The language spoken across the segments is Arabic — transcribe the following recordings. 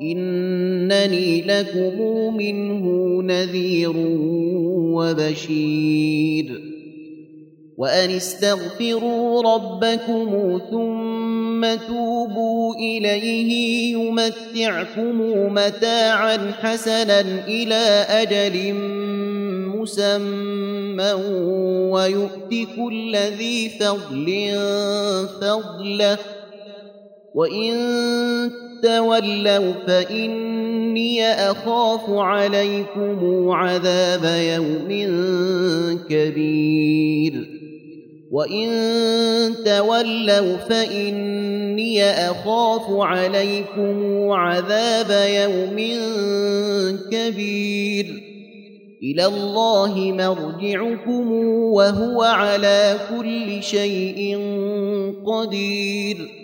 إنني لكم منه نذير وبشير. وأن استغفروا ربكم ثم توبوا إليه يمتعكم متاعا حسنا إلى أجل مسمى ويؤت كل ذي فضل فضله. وإن تولوا فإني أخاف عليكم عذاب يوم كبير. وإن تولوا فإني أخاف عليكم عذاب يوم كبير. إلى الله مرجعكم وهو على كل شيء قدير.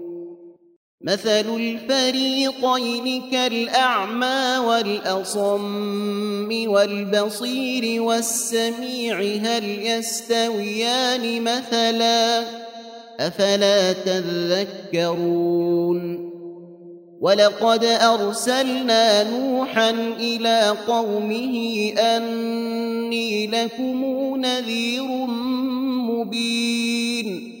مثل الفريقين كالأعمى والأصم والبصير والسميع هل يستويان مثلا؟ أفلا تذكرون؟ ولقد أرسلنا نوحا إلى قومه أني لكم نذير مبين.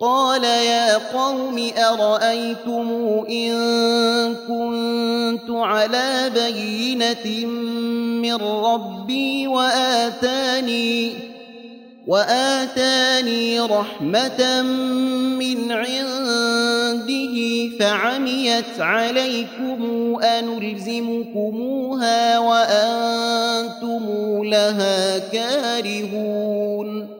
قال يا قوم أرأيتم إن كنت على بينة من ربي وآتاني وآتاني رحمة من عنده فعميت عليكم أنلزمكموها وأنتم لها كارهون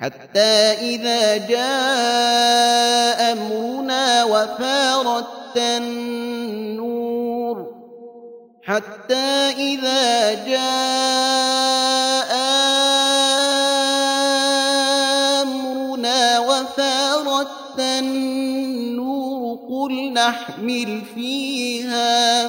حتى إذا جاء أمرنا وفارت النور. حتى إذا جاء أمرنا وفارت النور قل نحمل فيها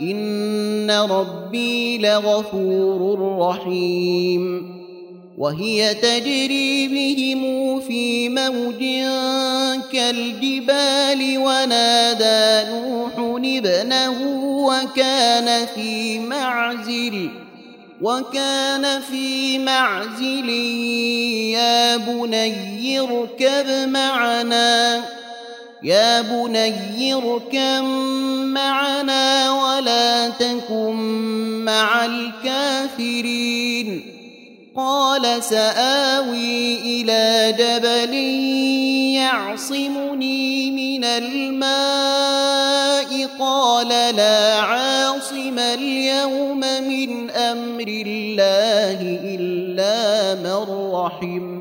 إن ربي لغفور رحيم وهي تجري بهم في موج كالجبال ونادى نوح ابنه وكان في معزل وكان في معزل يا بني اركب معنا يا بني اركب معنا ولا تكن مع الكافرين قال سآوي إلى جبل يعصمني من الماء قال لا عاصم اليوم من أمر الله إلا من رحم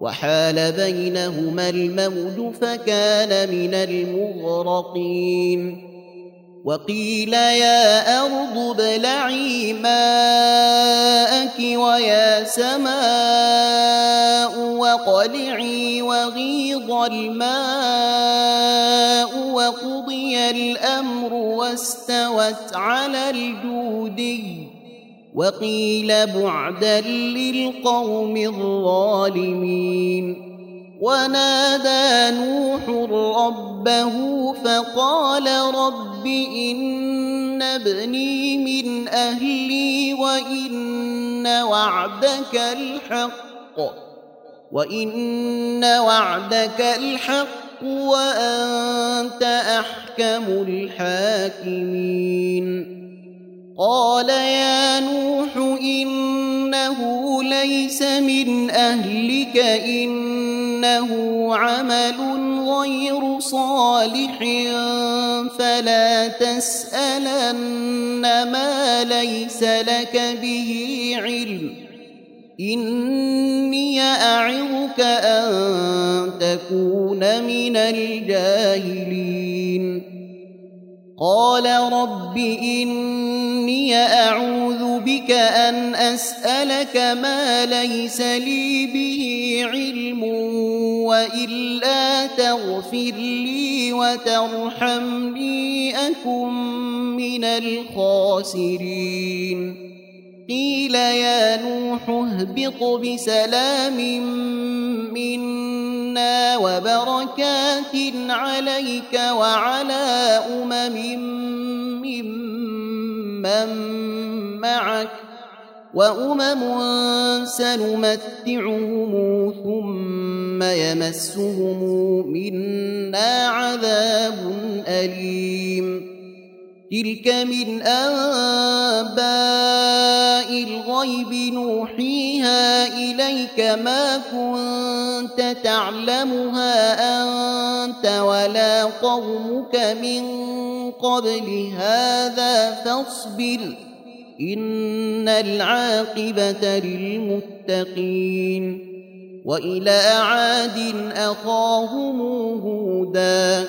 وحال بينهما الموج فكان من المغرقين. وقيل يا أرض ابلعي ماءك ويا سماء وقلعي وغيض الماء وقضي الأمر واستوت على الجودي. وقيل بعدا للقوم الظالمين. ونادى نوح ربه فقال رب إن ابني من أهلي وإن وعدك الحق وإن وعدك الحق وأنت أحكم الحاكمين. قال يا نوح إنه ليس من أهلك إنه عمل غير صالح فلا تسألن ما ليس لك به علم. إني أعظك أن تكون من الجاهلين. قال رب إني أعوذ بك أن أسألك ما ليس لي به علم وإلا تغفر لي وترحمني أكن من الخاسرين. قيل يا نوح اهبط بسلام منا. وبركات عليك وعلى أمم ممن معك وأمم سنمتعهم ثم يمسهم منا عذاب أليم تلك من أنباء الغيب نوحيها إليك ما كنت تعلمها أنت ولا قومك من قبل هذا فاصبر إن العاقبة للمتقين وإلى عاد أخاهم هودا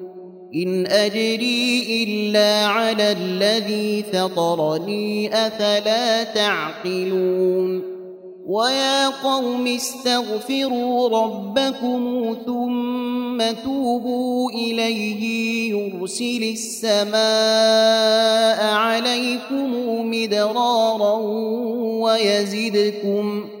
إن أجري إلا على الذي فطرني أفلا تعقلون ويا قوم استغفروا ربكم ثم توبوا إليه يرسل السماء عليكم مدرارا ويزدكم ۖ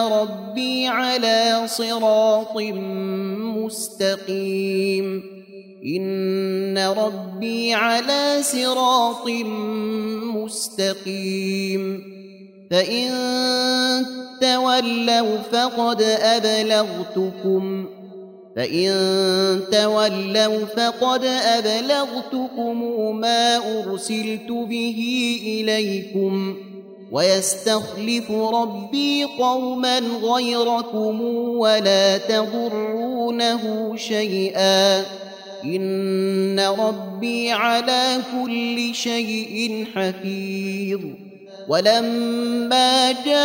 ربي على صراط مستقيم. إن ربي على صراط مستقيم. فإن تولوا فقد أبلغتكم. فإن تولوا فقد أبلغتكم ما أرسلت به إليكم. ويستخلف ربي قوما غيركم ولا تضرونه شيئا. إن ربي على كل شيء حفيظ. ولما جاء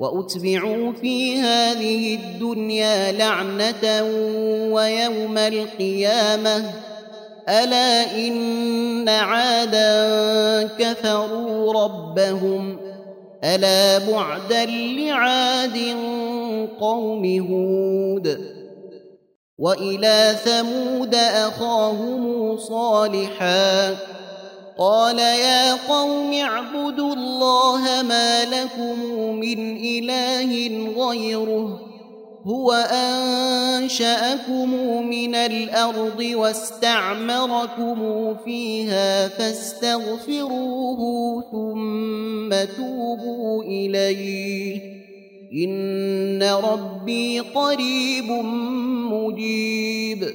وأتبعوا في هذه الدنيا لعنة ويوم القيامة. ألا إن عادا كفروا ربهم. ألا بعدا لعاد قوم هود. وإلى ثمود أخاهم صالحا. قال يا قوم اعبدوا الله ما لكم من إله غيره هو أنشأكم من الأرض واستعمركم فيها فاستغفروه ثم توبوا إليه. إن ربي قريب مجيب.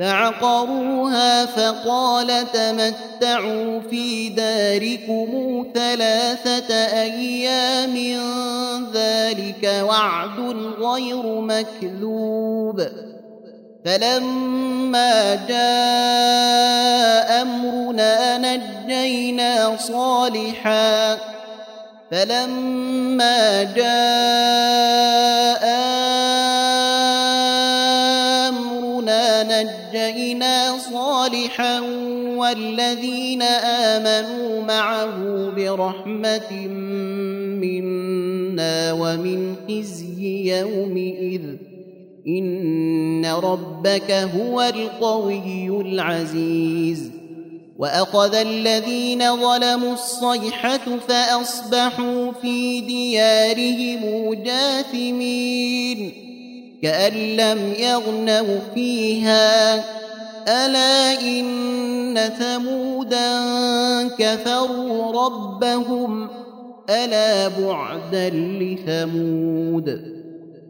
فعقروها فقال تمتعوا في داركم ثلاثة أيام ذلك وعد غير مكذوب. فلما جاء أمرنا نجينا صالحا. فلما جاء نجينا صالحا والذين آمنوا معه برحمة منا ومن خزي يومئذ إن ربك هو القوي العزيز. وأخذ الذين ظلموا الصيحة فأصبحوا في ديارهم جاثمين كأن لم يغنوا فيها. ألا إن ثمودا كفروا ربهم. ألا بعدا لثمود.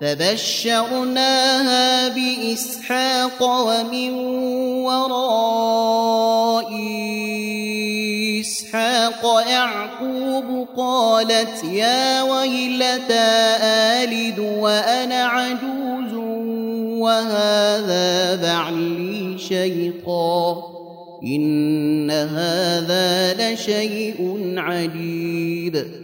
فبشرناها بإسحاق ومن وراء إسحاق. يعقوب قالت يا ويلتى آلد وأنا عجوز وهذا بعلي شيخا إن هذا لشيء عجيب.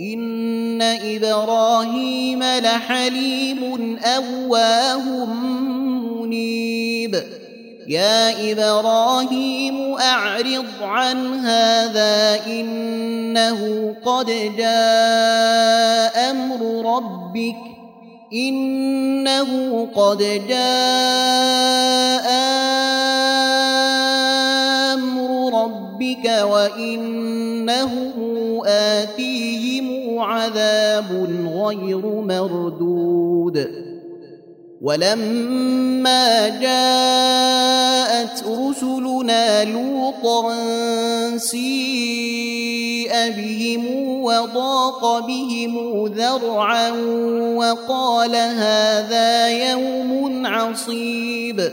ان إبراهيم لحليم اواه منيب. يا إبراهيم اعرض عن هذا انه قد جاء أمر ربك. انه قد جاء أمر ربك وإنه آتيهم عذاب غير مردود. ولما جاءت رسلنا لوطا سيء بهم وضاق بهم ذرعا وقال هذا يوم عصيب.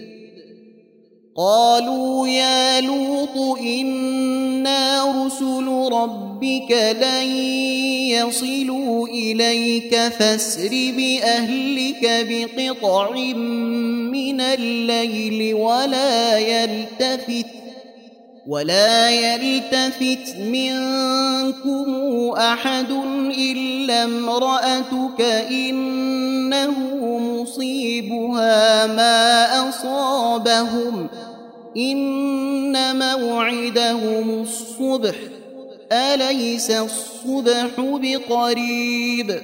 قالوا يا لوط إنا رسل ربك لن يصلوا إليك فاسر بأهلك بقطع من الليل ولا يلتفت ولا يلتفت منكم أحد إلا امرأتك إنه مصيبها ما أصابهم ان موعدهم الصبح اليس الصبح بقريب؟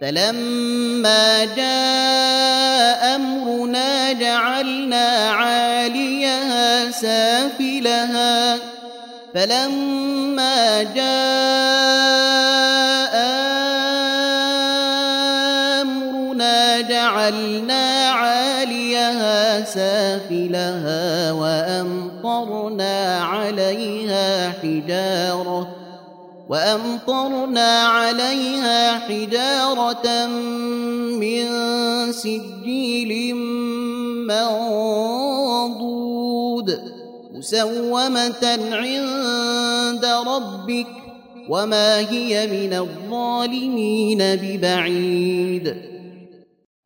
فلما جاء امرنا جعلنا عاليها سافلها فلما جاء امرنا جعلنا عاليها سافلها وأمطرنا عليها حجارة وأمطرنا عليها حجارة من سجيل منضود مسومة عند ربك وما هي من الظالمين ببعيد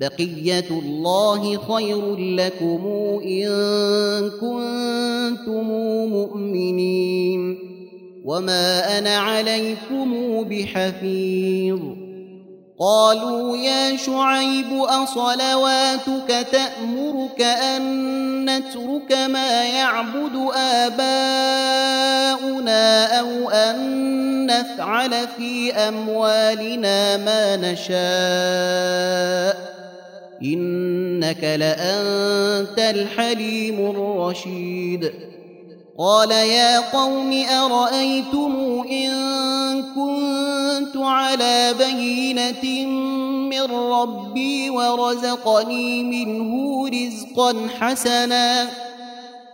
بقية الله خير لكم إن كنتم مؤمنين وما أنا عليكم بحفيظ قالوا يا شعيب أصلواتك تأمرك أن نترك ما يعبد آباؤنا أو أن نفعل في أموالنا ما نشاء إنك لأنت الحليم الرشيد. قال يا قوم أرأيتم إن كنت على بينة من ربي ورزقني منه رزقا حسنا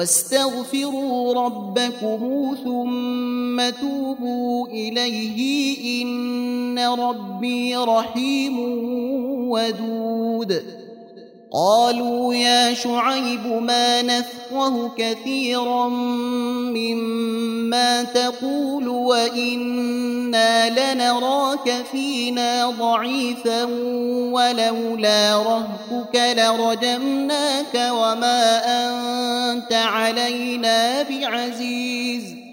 واستغفروا ربكم ثم توبوا إليه إن ربي رحيم ودود. قالوا يا شعيب ما نفقه كثيرا مما تقول وإنا لنراك فينا ضعيفا ولولا رهبك لرجمناك وما أنت علينا بعزيز.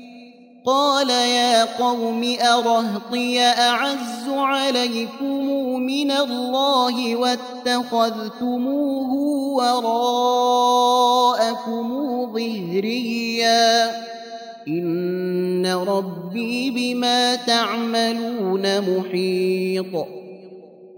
قال يا قوم أرهطي أعز عليكم من الله واتخذتموه وراءكم ظهريا. إن ربي بما تعملون محيط.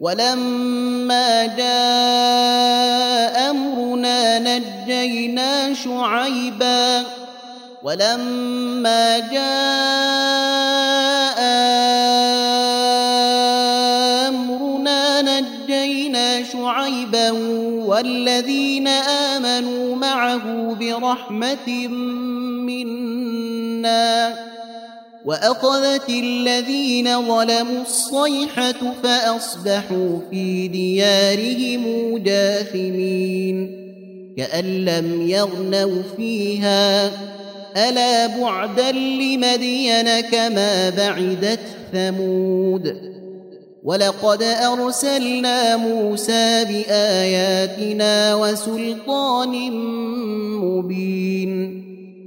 ولما جاء أمرنا نجينا شعيبا ولما جاء أمرنا نجينا شعيبا والذين آمنوا معه برحمة منا وأخذت الذين ظلموا الصيحة فأصبحوا في ديارهم جاثمين كأن لم يغنوا فيها. ألا بعدا لمدين كما بعدت ثمود. ولقد أرسلنا موسى بآياتنا وسلطان مبين.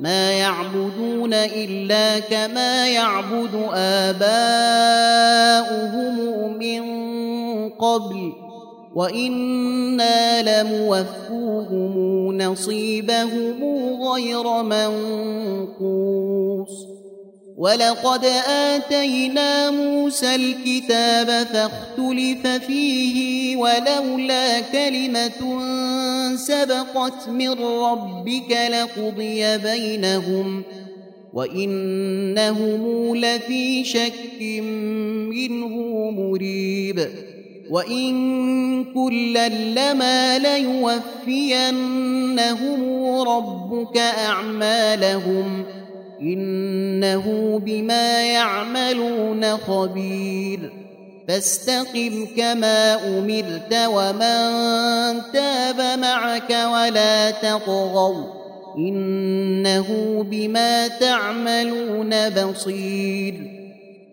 ما يعبدون إلا كما يعبد آباؤهم من قبل وإنا لموفوهم نصيبهم غير منقوص. ولقد اتينا موسى الكتاب فاختلف فيه ولولا كلمه سبقت من ربك لقضي بينهم وانهم لفي شك منه مريب وان كلا لما ليوفينهم ربك اعمالهم إنه بما يعملون خبير. فاستقم كما أمرت ومن تاب معك ولا تطغوا. إنه بما تعملون بصير.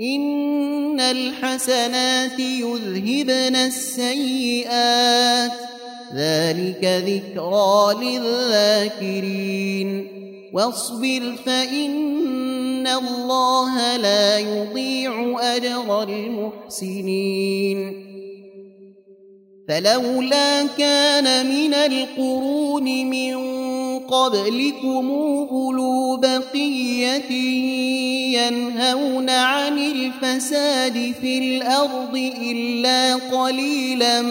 إن الحسنات يذهبن السيئات. ذلك ذكرى للذاكرين. واصبر فإن الله لا يضيع أجر المحسنين. فلولا كان من القرون من قبلكم أولو بقية ينهون عن الفساد في الأرض إلا قليلا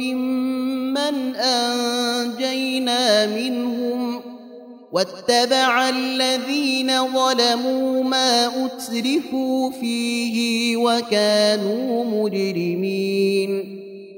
ممن أنجينا منهم واتبع الذين ظلموا ما أترفوا فيه وكانوا مجرمين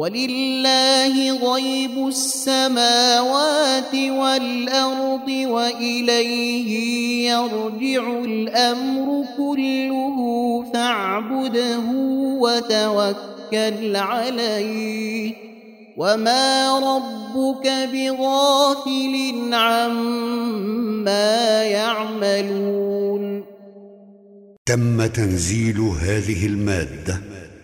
ولله غيب السماوات والأرض وإليه يرجع الأمر كله فاعبده وتوكل عليه. وما ربك بغافل عما يعملون. تم تنزيل هذه المادة